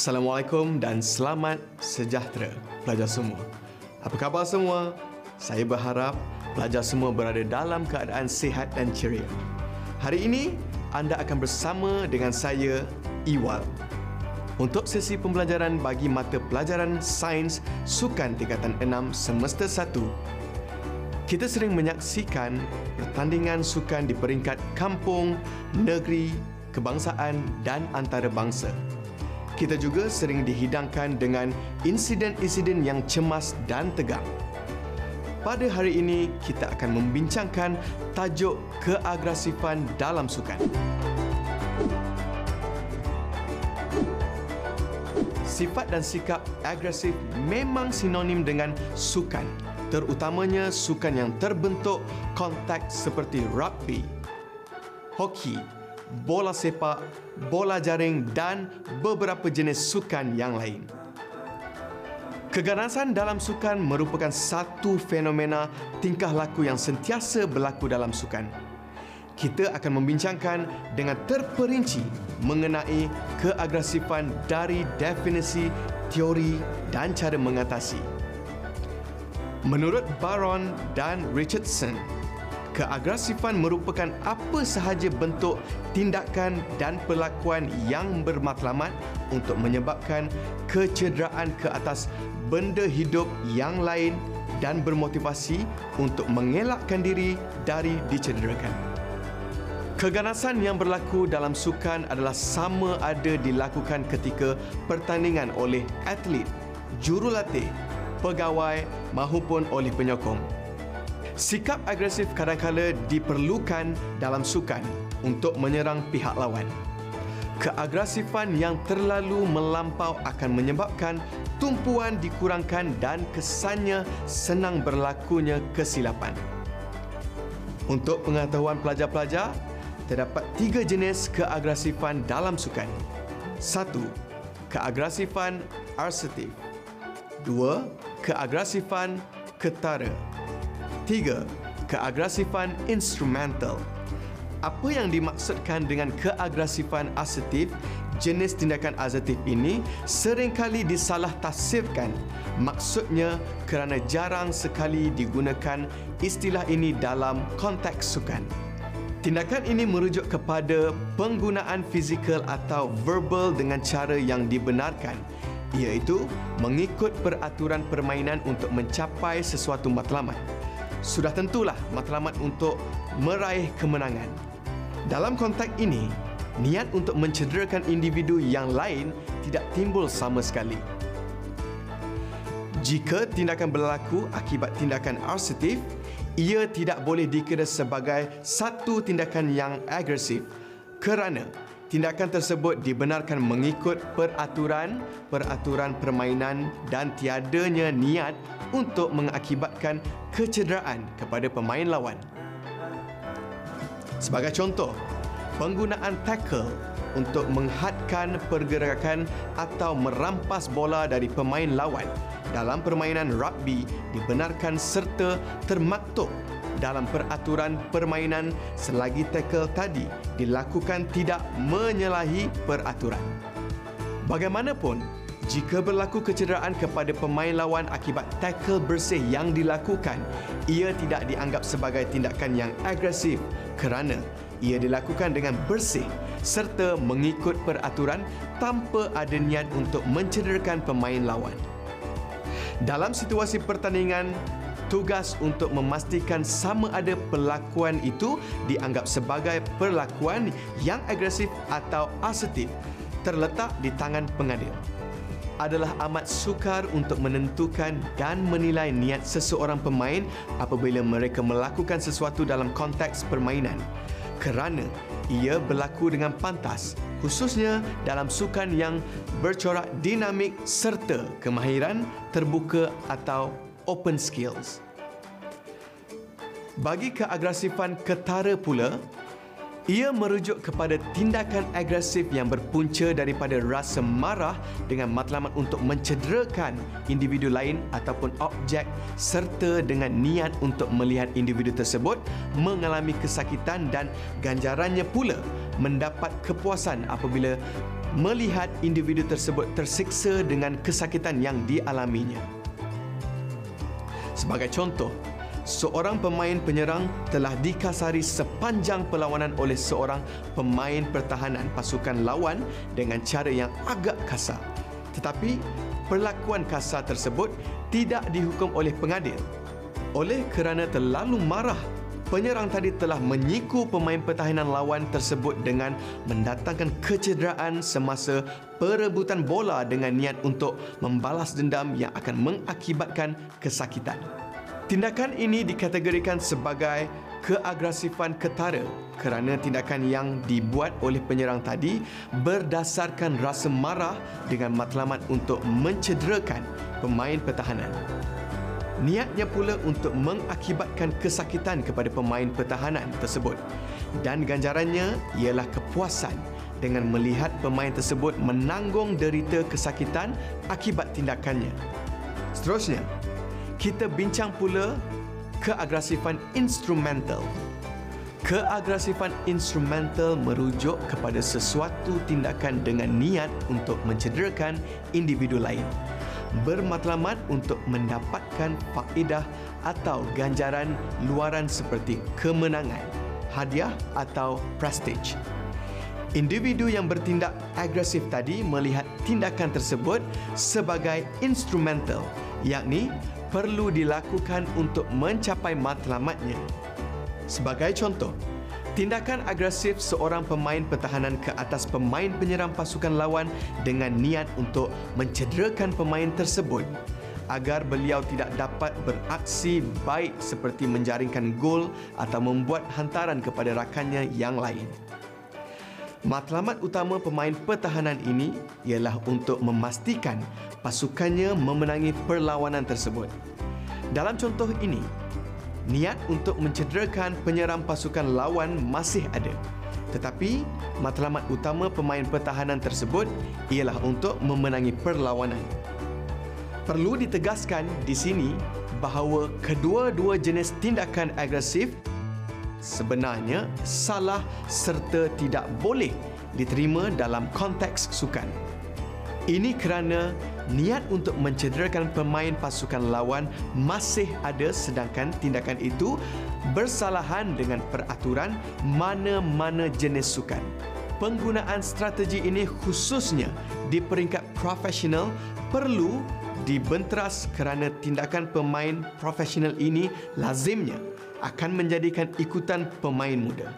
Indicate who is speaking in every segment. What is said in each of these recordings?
Speaker 1: Assalamualaikum dan selamat sejahtera pelajar semua. Apa khabar semua? Saya berharap pelajar semua berada dalam keadaan sihat dan ceria. Hari ini anda akan bersama dengan saya Iwal. Untuk sesi pembelajaran bagi mata pelajaran Sains Sukan Tingkatan 6 Semester 1, kita sering menyaksikan pertandingan sukan di peringkat kampung, negeri, kebangsaan dan antarabangsa. Kita juga sering dihidangkan dengan insiden-insiden yang cemas dan tegang. Pada hari ini, kita akan membincangkan tajuk keagresifan dalam sukan. Sifat dan sikap agresif memang sinonim dengan sukan, terutamanya sukan yang terbentuk kontak seperti rugby, hoki, bola sepak, bola jaring dan beberapa jenis sukan yang lain. Keganasan dalam sukan merupakan satu fenomena tingkah laku yang sentiasa berlaku dalam sukan kita akan membincangkan dengan terperinci mengenai keagresifan dari definisi, teori dan cara mengatasi. Menurut Baron dan Richardson, keagresifan merupakan apa sahaja bentuk tindakan dan perlakuan yang bermatlamat untuk menyebabkan kecederaan ke atas benda hidup yang lain dan bermotivasi untuk mengelakkan diri dari dicederakan. Keganasan yang berlaku dalam sukan adalah sama ada dilakukan ketika pertandingan oleh atlet, jurulatih, pegawai maupun oleh penyokong. Sikap agresif kadang-kala diperlukan dalam sukan untuk menyerang pihak lawan. Keagresifan yang terlalu melampau akan menyebabkan tumpuan dikurangkan dan kesannya senang berlakunya kesilapan. Untuk pengetahuan pelajar-pelajar, terdapat tiga jenis keagresifan dalam sukan. Satu, keagresifan arsetif. Dua, keagresifan ketara. Tiga, keagresifan instrumental. Apa yang dimaksudkan dengan keagresifan asertif? Jenis tindakan asertif ini seringkali disalah tafsirkan. Maksudnya kerana jarang sekali digunakan istilah ini dalam konteks sukan. Tindakan ini merujuk kepada penggunaan fizikal atau verbal dengan cara yang dibenarkan iaitu mengikut peraturan permainan untuk mencapai sesuatu matlamat. Sudah tentulah matlamat untuk meraih kemenangan. Dalam konteks ini, niat untuk mencederakan individu yang lain tidak timbul sama sekali. Jika tindakan berlaku akibat tindakan arsetif, ia tidak boleh dikira sebagai satu tindakan yang agresif kerana tindakan tersebut dibenarkan mengikut peraturan-peraturan permainan dan tiadanya niat untuk mengakibatkan kecederaan kepada pemain lawan. Sebagai contoh, penggunaan tackle untuk menghadkan pergerakan atau merampas bola dari pemain lawan dalam permainan rugby dibenarkan serta termaktub dalam peraturan permainan selagi tackle tadi dilakukan tidak menyalahi peraturan. Bagaimanapun, jika berlaku kecederaan kepada pemain lawan akibat tackle bersih yang dilakukan, ia tidak dianggap sebagai tindakan yang agresif kerana ia dilakukan dengan bersih serta mengikut peraturan tanpa ada niat untuk mencederakan pemain lawan. Dalam situasi pertandingan, tugas untuk memastikan sama ada perlakuan itu dianggap sebagai perlakuan yang agresif atau asertif terletak di tangan pengadil. Adalah amat sukar untuk menentukan dan menilai niat seseorang pemain apabila mereka melakukan sesuatu dalam konteks permainan kerana ia berlaku dengan pantas khususnya dalam sukan yang bercorak dinamik serta kemahiran terbuka atau open skills. Bagi keagresifan ketara pula, ia merujuk kepada tindakan agresif yang berpunca daripada rasa marah dengan matlamat untuk mencederakan individu lain ataupun objek serta dengan niat untuk melihat individu tersebut mengalami kesakitan dan ganjarannya pula mendapat kepuasan apabila melihat individu tersebut tersiksa dengan kesakitan yang dialaminya. Sebagai contoh, seorang pemain penyerang telah dikasari sepanjang perlawanan oleh seorang pemain pertahanan pasukan lawan dengan cara yang agak kasar. Tetapi perlakuan kasar tersebut tidak dihukum oleh pengadil. Oleh kerana terlalu marah penyerang tadi telah menyiku pemain pertahanan lawan tersebut dengan mendatangkan kecederaan semasa perebutan bola dengan niat untuk membalas dendam yang akan mengakibatkan kesakitan. Tindakan ini dikategorikan sebagai keagresifan ketara kerana tindakan yang dibuat oleh penyerang tadi berdasarkan rasa marah dengan matlamat untuk mencederakan pemain pertahanan. Niatnya pula untuk mengakibatkan kesakitan kepada pemain pertahanan tersebut dan ganjarannya ialah kepuasan dengan melihat pemain tersebut menanggung derita kesakitan akibat tindakannya. Seterusnya, kita bincang pula keagresifan instrumental. Keagresifan instrumental merujuk kepada sesuatu tindakan dengan niat untuk mencederakan individu lain bermatlamat untuk mendapatkan faedah atau ganjaran luaran seperti kemenangan, hadiah atau prestige. Individu yang bertindak agresif tadi melihat tindakan tersebut sebagai instrumental, yakni perlu dilakukan untuk mencapai matlamatnya. Sebagai contoh, Tindakan agresif seorang pemain pertahanan ke atas pemain penyerang pasukan lawan dengan niat untuk mencederakan pemain tersebut agar beliau tidak dapat beraksi baik seperti menjaringkan gol atau membuat hantaran kepada rakannya yang lain. Matlamat utama pemain pertahanan ini ialah untuk memastikan pasukannya memenangi perlawanan tersebut. Dalam contoh ini, niat untuk mencederakan penyerang pasukan lawan masih ada. Tetapi matlamat utama pemain pertahanan tersebut ialah untuk memenangi perlawanan. Perlu ditegaskan di sini bahawa kedua-dua jenis tindakan agresif sebenarnya salah serta tidak boleh diterima dalam konteks sukan. Ini kerana niat untuk mencederakan pemain pasukan lawan masih ada sedangkan tindakan itu bersalahan dengan peraturan mana-mana jenis sukan. Penggunaan strategi ini khususnya di peringkat profesional perlu dibenteras kerana tindakan pemain profesional ini lazimnya akan menjadikan ikutan pemain muda.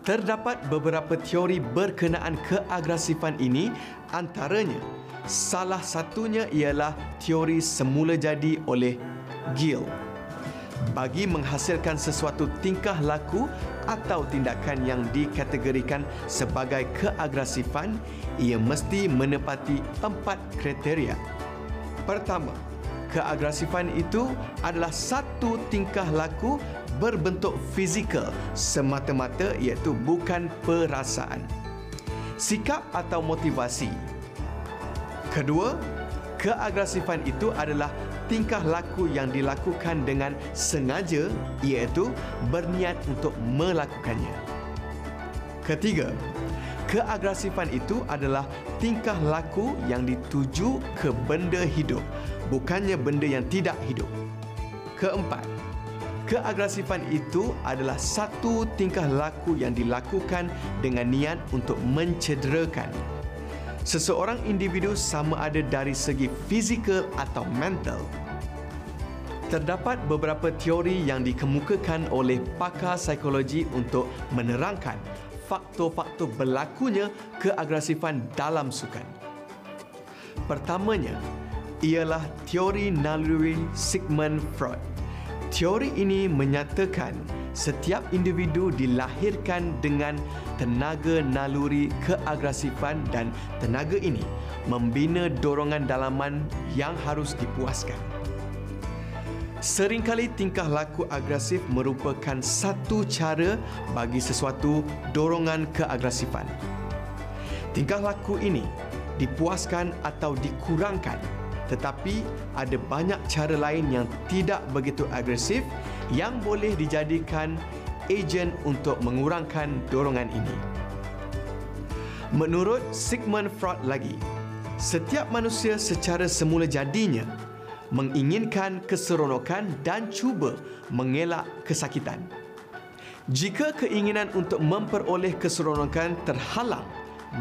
Speaker 1: Terdapat beberapa teori berkenaan keagresifan ini antaranya salah satunya ialah teori semula jadi oleh Gill. Bagi menghasilkan sesuatu tingkah laku atau tindakan yang dikategorikan sebagai keagresifan, ia mesti menepati empat kriteria. Pertama, keagresifan itu adalah satu tingkah laku berbentuk fizikal semata-mata iaitu bukan perasaan. Sikap atau motivasi. Kedua, keagresifan itu adalah tingkah laku yang dilakukan dengan sengaja iaitu berniat untuk melakukannya. Ketiga, keagresifan itu adalah tingkah laku yang dituju ke benda hidup, bukannya benda yang tidak hidup. Keempat, Keagresifan itu adalah satu tingkah laku yang dilakukan dengan niat untuk mencederakan. Seseorang individu sama ada dari segi fizikal atau mental. Terdapat beberapa teori yang dikemukakan oleh pakar psikologi untuk menerangkan faktor-faktor berlakunya keagresifan dalam sukan. Pertamanya ialah teori naluri Sigmund Freud. Teori ini menyatakan setiap individu dilahirkan dengan tenaga naluri keagresifan dan tenaga ini membina dorongan dalaman yang harus dipuaskan. Seringkali tingkah laku agresif merupakan satu cara bagi sesuatu dorongan keagresifan. Tingkah laku ini dipuaskan atau dikurangkan tetapi ada banyak cara lain yang tidak begitu agresif yang boleh dijadikan ejen untuk mengurangkan dorongan ini. Menurut Sigmund Freud lagi, setiap manusia secara semula jadinya menginginkan keseronokan dan cuba mengelak kesakitan. Jika keinginan untuk memperoleh keseronokan terhalang,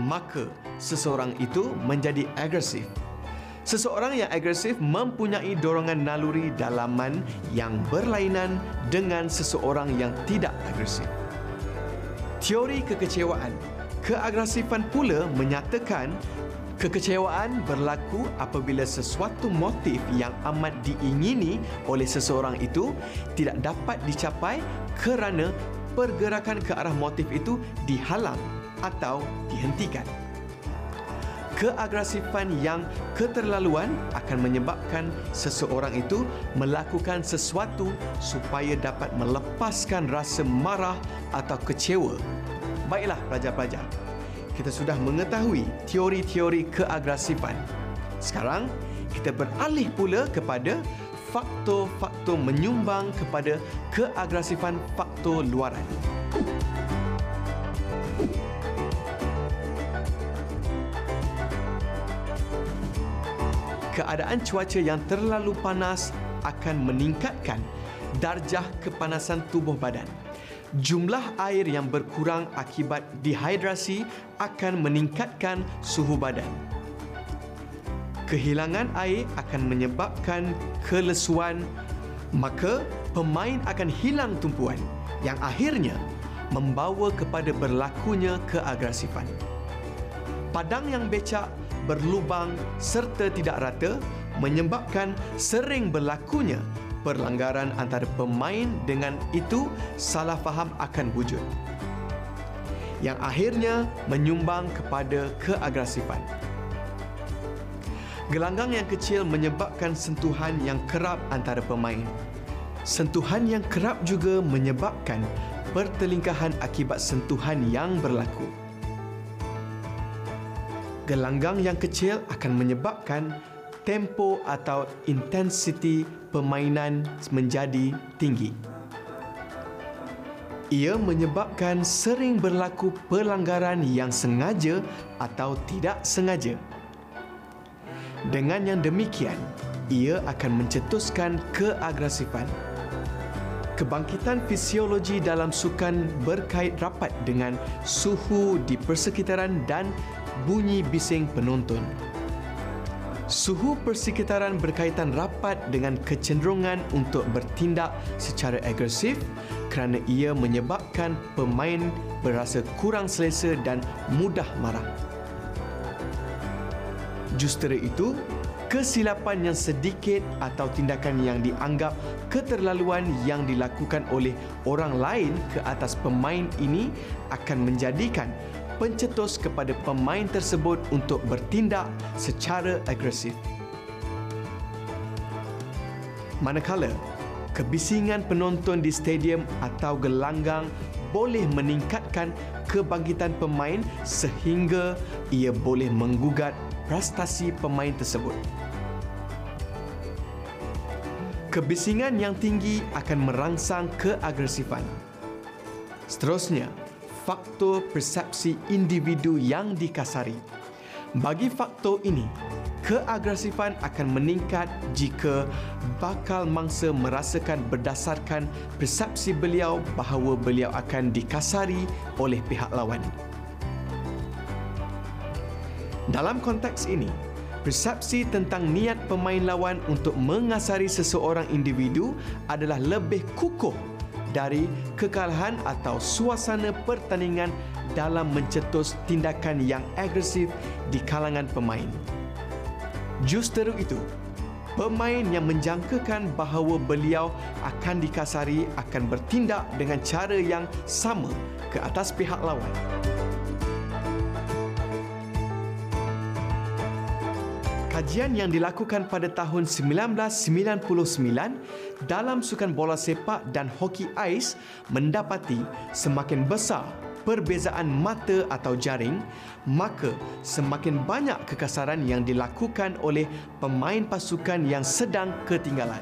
Speaker 1: maka seseorang itu menjadi agresif. Seseorang yang agresif mempunyai dorongan naluri dalaman yang berlainan dengan seseorang yang tidak agresif. Teori kekecewaan Keagresifan pula menyatakan Kekecewaan berlaku apabila sesuatu motif yang amat diingini oleh seseorang itu tidak dapat dicapai kerana pergerakan ke arah motif itu dihalang atau dihentikan. Keagresifan yang keterlaluan akan menyebabkan seseorang itu melakukan sesuatu supaya dapat melepaskan rasa marah atau kecewa. Baiklah pelajar-pelajar, kita sudah mengetahui teori-teori keagresifan. Sekarang, kita beralih pula kepada faktor-faktor menyumbang kepada keagresifan faktor luaran. Keadaan cuaca yang terlalu panas akan meningkatkan darjah kepanasan tubuh badan jumlah air yang berkurang akibat dehidrasi akan meningkatkan suhu badan. Kehilangan air akan menyebabkan kelesuan, maka pemain akan hilang tumpuan yang akhirnya membawa kepada berlakunya keagresifan. Padang yang becak, berlubang serta tidak rata menyebabkan sering berlakunya perlanggaran antara pemain dengan itu salah faham akan wujud yang akhirnya menyumbang kepada keagresifan. Gelanggang yang kecil menyebabkan sentuhan yang kerap antara pemain. Sentuhan yang kerap juga menyebabkan pertelingkahan akibat sentuhan yang berlaku. Gelanggang yang kecil akan menyebabkan tempo atau intensiti permainan menjadi tinggi. Ia menyebabkan sering berlaku pelanggaran yang sengaja atau tidak sengaja. Dengan yang demikian, ia akan mencetuskan keagresifan. Kebangkitan fisiologi dalam sukan berkait rapat dengan suhu di persekitaran dan bunyi bising penonton. Suhu persekitaran berkaitan rapat dengan kecenderungan untuk bertindak secara agresif kerana ia menyebabkan pemain berasa kurang selesa dan mudah marah. Justru itu, kesilapan yang sedikit atau tindakan yang dianggap keterlaluan yang dilakukan oleh orang lain ke atas pemain ini akan menjadikan pencetus kepada pemain tersebut untuk bertindak secara agresif. Manakala kebisingan penonton di stadium atau gelanggang boleh meningkatkan kebangkitan pemain sehingga ia boleh menggugat prestasi pemain tersebut. Kebisingan yang tinggi akan merangsang keagresifan. Seterusnya, faktor persepsi individu yang dikasari. Bagi faktor ini, keagresifan akan meningkat jika bakal mangsa merasakan berdasarkan persepsi beliau bahawa beliau akan dikasari oleh pihak lawan. Dalam konteks ini, persepsi tentang niat pemain lawan untuk mengasari seseorang individu adalah lebih kukuh dari kekalahan atau suasana pertandingan dalam mencetus tindakan yang agresif di kalangan pemain. Justeru itu, pemain yang menjangkakan bahawa beliau akan dikasari akan bertindak dengan cara yang sama ke atas pihak lawan. Kajian yang dilakukan pada tahun 1999 dalam sukan bola sepak dan hoki ais mendapati semakin besar perbezaan mata atau jaring, maka semakin banyak kekasaran yang dilakukan oleh pemain pasukan yang sedang ketinggalan.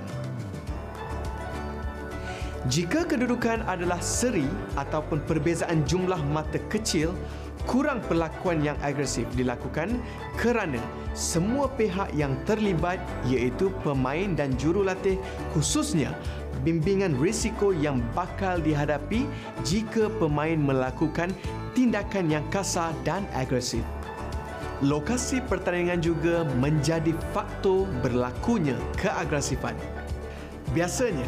Speaker 1: Jika kedudukan adalah seri ataupun perbezaan jumlah mata kecil, kurang perlakuan yang agresif dilakukan kerana semua pihak yang terlibat iaitu pemain dan jurulatih khususnya bimbingan risiko yang bakal dihadapi jika pemain melakukan tindakan yang kasar dan agresif. Lokasi pertandingan juga menjadi faktor berlakunya keagresifan. Biasanya,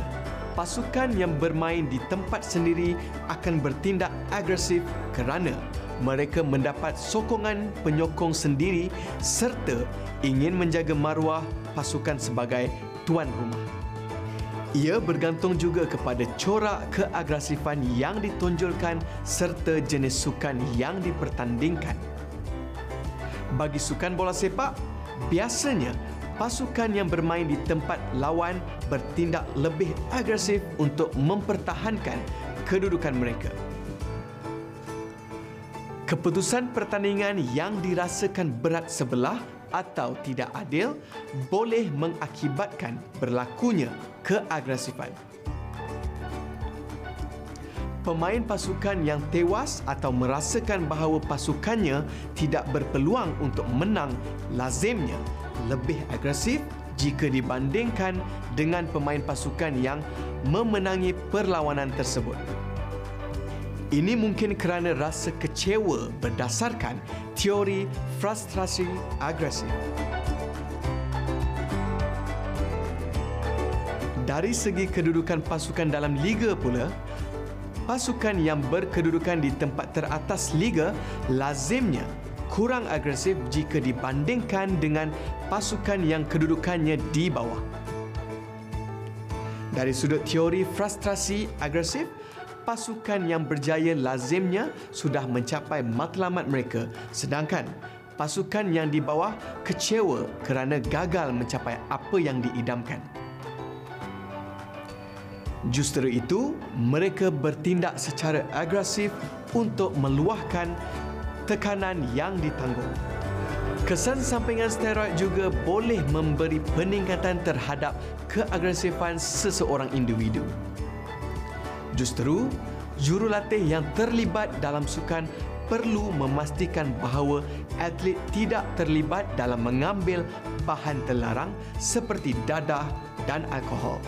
Speaker 1: pasukan yang bermain di tempat sendiri akan bertindak agresif kerana mereka mendapat sokongan penyokong sendiri serta ingin menjaga maruah pasukan sebagai tuan rumah. Ia bergantung juga kepada corak keagresifan yang ditonjolkan serta jenis sukan yang dipertandingkan. Bagi sukan bola sepak, biasanya pasukan yang bermain di tempat lawan bertindak lebih agresif untuk mempertahankan kedudukan mereka. Keputusan pertandingan yang dirasakan berat sebelah atau tidak adil boleh mengakibatkan berlakunya keagresifan pemain pasukan yang tewas atau merasakan bahawa pasukannya tidak berpeluang untuk menang lazimnya lebih agresif jika dibandingkan dengan pemain pasukan yang memenangi perlawanan tersebut. Ini mungkin kerana rasa kecewa berdasarkan teori frustrasi agresif. Dari segi kedudukan pasukan dalam liga pula, pasukan yang berkedudukan di tempat teratas liga lazimnya kurang agresif jika dibandingkan dengan pasukan yang kedudukannya di bawah. Dari sudut teori frustrasi agresif, pasukan yang berjaya lazimnya sudah mencapai matlamat mereka sedangkan pasukan yang di bawah kecewa kerana gagal mencapai apa yang diidamkan. Justru itu, mereka bertindak secara agresif untuk meluahkan tekanan yang ditanggung. Kesan sampingan steroid juga boleh memberi peningkatan terhadap keagresifan seseorang individu. Justru, jurulatih yang terlibat dalam sukan perlu memastikan bahawa atlet tidak terlibat dalam mengambil bahan terlarang seperti dadah dan alkohol.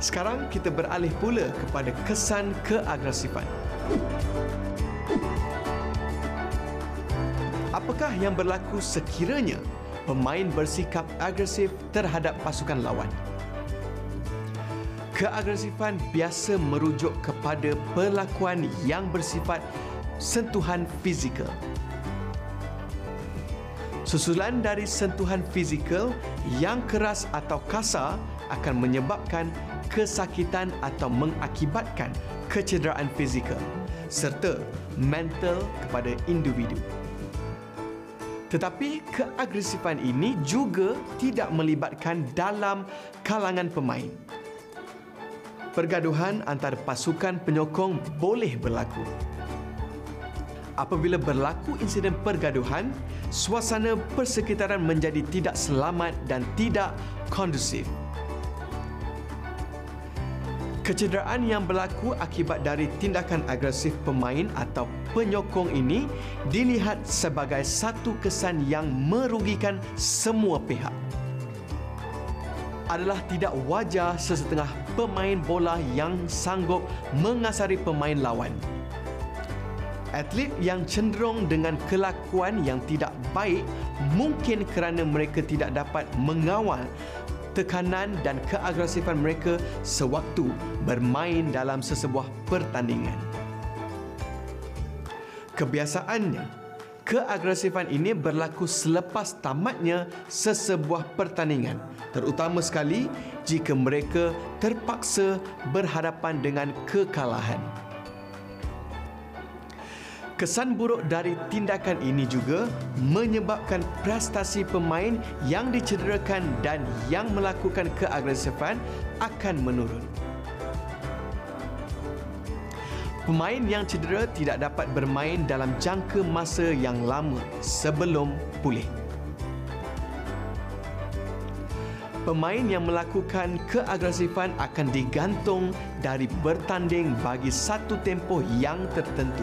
Speaker 1: Sekarang kita beralih pula kepada kesan keagresifan. Apakah yang berlaku sekiranya pemain bersikap agresif terhadap pasukan lawan? Keagresifan biasa merujuk kepada perlakuan yang bersifat sentuhan fizikal. Susulan dari sentuhan fizikal yang keras atau kasar akan menyebabkan kesakitan atau mengakibatkan kecederaan fizikal serta mental kepada individu. Tetapi keagresifan ini juga tidak melibatkan dalam kalangan pemain. Pergaduhan antara pasukan penyokong boleh berlaku. Apabila berlaku insiden pergaduhan, suasana persekitaran menjadi tidak selamat dan tidak kondusif. Kecederaan yang berlaku akibat dari tindakan agresif pemain atau penyokong ini dilihat sebagai satu kesan yang merugikan semua pihak. Adalah tidak wajar sesetengah pemain bola yang sanggup mengasari pemain lawan. Atlet yang cenderung dengan kelakuan yang tidak baik mungkin kerana mereka tidak dapat mengawal tekanan dan keagresifan mereka sewaktu bermain dalam sesebuah pertandingan. Kebiasaannya, keagresifan ini berlaku selepas tamatnya sesebuah pertandingan, terutama sekali jika mereka terpaksa berhadapan dengan kekalahan. Kesan buruk dari tindakan ini juga menyebabkan prestasi pemain yang dicederakan dan yang melakukan keagresifan akan menurun. Pemain yang cedera tidak dapat bermain dalam jangka masa yang lama sebelum pulih. Pemain yang melakukan keagresifan akan digantung dari bertanding bagi satu tempoh yang tertentu.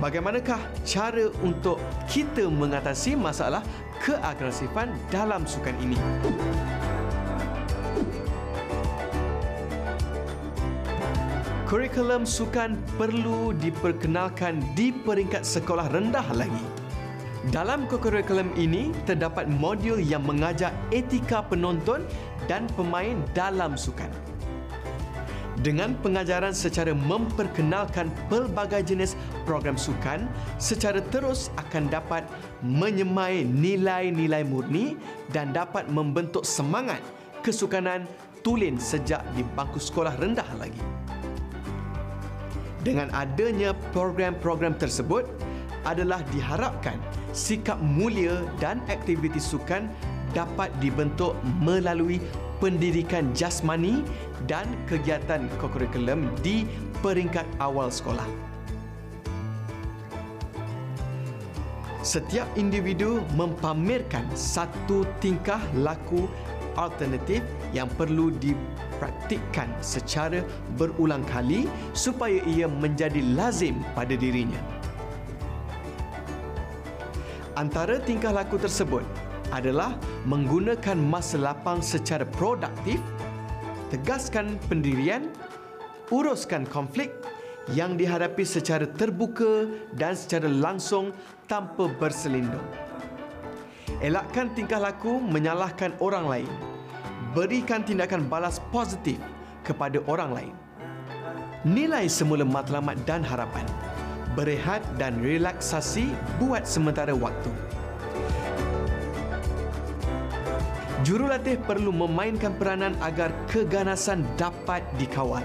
Speaker 1: Bagaimanakah cara untuk kita mengatasi masalah keagresifan dalam sukan ini? Kurikulum sukan perlu diperkenalkan di peringkat sekolah rendah lagi. Dalam kurikulum ini terdapat modul yang mengajar etika penonton dan pemain dalam sukan. Dengan pengajaran secara memperkenalkan pelbagai jenis program sukan, secara terus akan dapat menyemai nilai-nilai murni dan dapat membentuk semangat kesukanan tulen sejak di bangku sekolah rendah lagi. Dengan adanya program-program tersebut adalah diharapkan sikap mulia dan aktiviti sukan dapat dibentuk melalui pendidikan jasmani dan kegiatan kurikulum di peringkat awal sekolah. Setiap individu mempamerkan satu tingkah laku alternatif yang perlu dipraktikkan secara berulang kali supaya ia menjadi lazim pada dirinya. Antara tingkah laku tersebut adalah menggunakan masa lapang secara produktif, tegaskan pendirian, uruskan konflik yang dihadapi secara terbuka dan secara langsung tanpa berselindung. Elakkan tingkah laku menyalahkan orang lain. Berikan tindakan balas positif kepada orang lain. Nilai semula matlamat dan harapan. Berehat dan relaksasi buat sementara waktu. Jurulatih perlu memainkan peranan agar keganasan dapat dikawal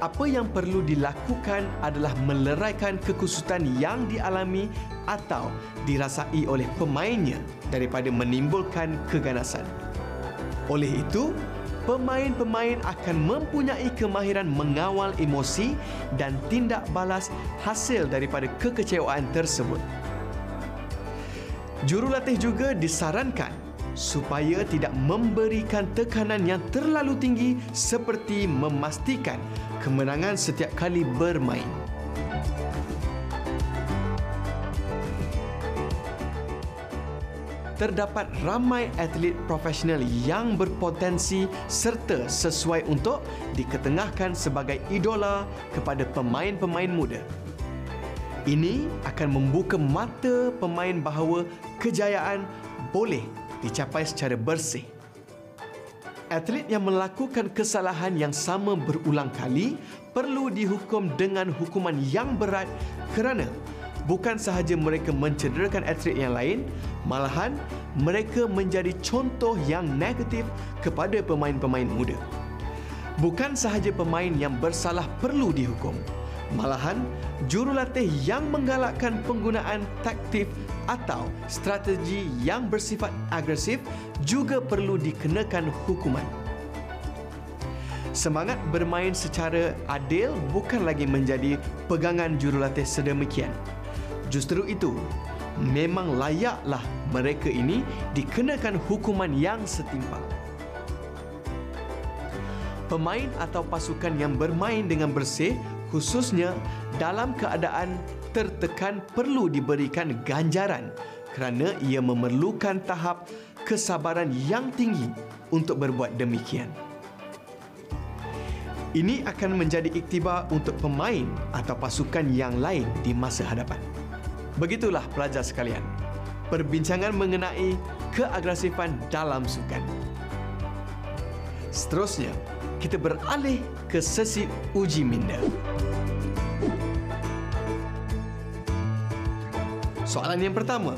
Speaker 1: apa yang perlu dilakukan adalah meleraikan kekusutan yang dialami atau dirasai oleh pemainnya daripada menimbulkan keganasan. Oleh itu, pemain-pemain akan mempunyai kemahiran mengawal emosi dan tindak balas hasil daripada kekecewaan tersebut. Jurulatih juga disarankan supaya tidak memberikan tekanan yang terlalu tinggi seperti memastikan kemenangan setiap kali bermain. Terdapat ramai atlet profesional yang berpotensi serta sesuai untuk diketengahkan sebagai idola kepada pemain-pemain muda. Ini akan membuka mata pemain bahawa kejayaan boleh dicapai secara bersih atlet yang melakukan kesalahan yang sama berulang kali perlu dihukum dengan hukuman yang berat kerana bukan sahaja mereka mencederakan atlet yang lain, malahan mereka menjadi contoh yang negatif kepada pemain-pemain muda. Bukan sahaja pemain yang bersalah perlu dihukum, malahan jurulatih yang menggalakkan penggunaan taktik atau strategi yang bersifat agresif juga perlu dikenakan hukuman. Semangat bermain secara adil bukan lagi menjadi pegangan jurulatih sedemikian. Justru itu, memang layaklah mereka ini dikenakan hukuman yang setimpal. Pemain atau pasukan yang bermain dengan bersih khususnya dalam keadaan tertekan perlu diberikan ganjaran kerana ia memerlukan tahap kesabaran yang tinggi untuk berbuat demikian. Ini akan menjadi iktibar untuk pemain atau pasukan yang lain di masa hadapan. Begitulah pelajar sekalian, perbincangan mengenai keagresifan dalam sukan. Seterusnya, kita beralih ke sesi uji minda. Soalan yang pertama,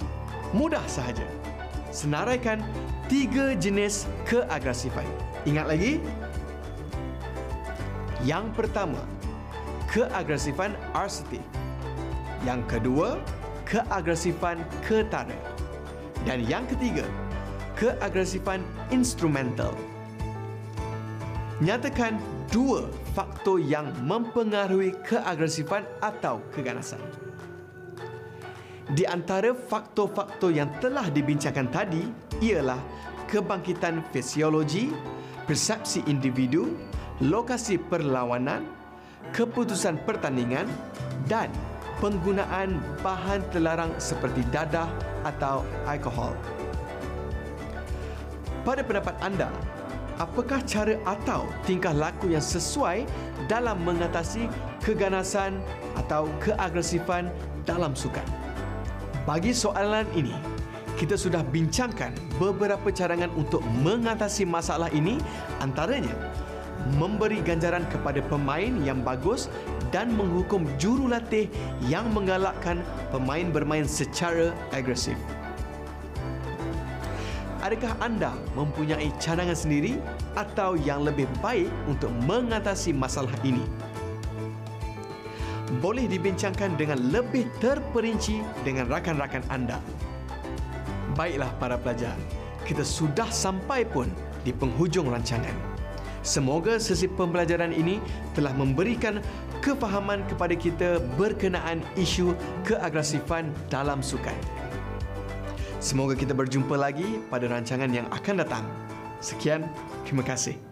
Speaker 1: mudah sahaja. Senaraikan tiga jenis keagresifan. Ingat lagi? Yang pertama, keagresifan arsetif. Yang kedua, keagresifan ketara. Dan yang ketiga, keagresifan instrumental. Nyatakan dua faktor yang mempengaruhi keagresifan atau keganasan. Di antara faktor-faktor yang telah dibincangkan tadi ialah kebangkitan fisiologi, persepsi individu, lokasi perlawanan, keputusan pertandingan dan penggunaan bahan terlarang seperti dadah atau alkohol. Pada pendapat anda, apakah cara atau tingkah laku yang sesuai dalam mengatasi keganasan atau keagresifan dalam sukan? Bagi soalan ini, kita sudah bincangkan beberapa cadangan untuk mengatasi masalah ini antaranya memberi ganjaran kepada pemain yang bagus dan menghukum jurulatih yang menggalakkan pemain bermain secara agresif. Adakah anda mempunyai cadangan sendiri atau yang lebih baik untuk mengatasi masalah ini? Boleh dibincangkan dengan lebih terperinci dengan rakan-rakan anda. Baiklah para pelajar, kita sudah sampai pun di penghujung rancangan. Semoga sesi pembelajaran ini telah memberikan kefahaman kepada kita berkenaan isu keagresifan dalam sukan. Semoga kita berjumpa lagi pada rancangan yang akan datang. Sekian, terima kasih.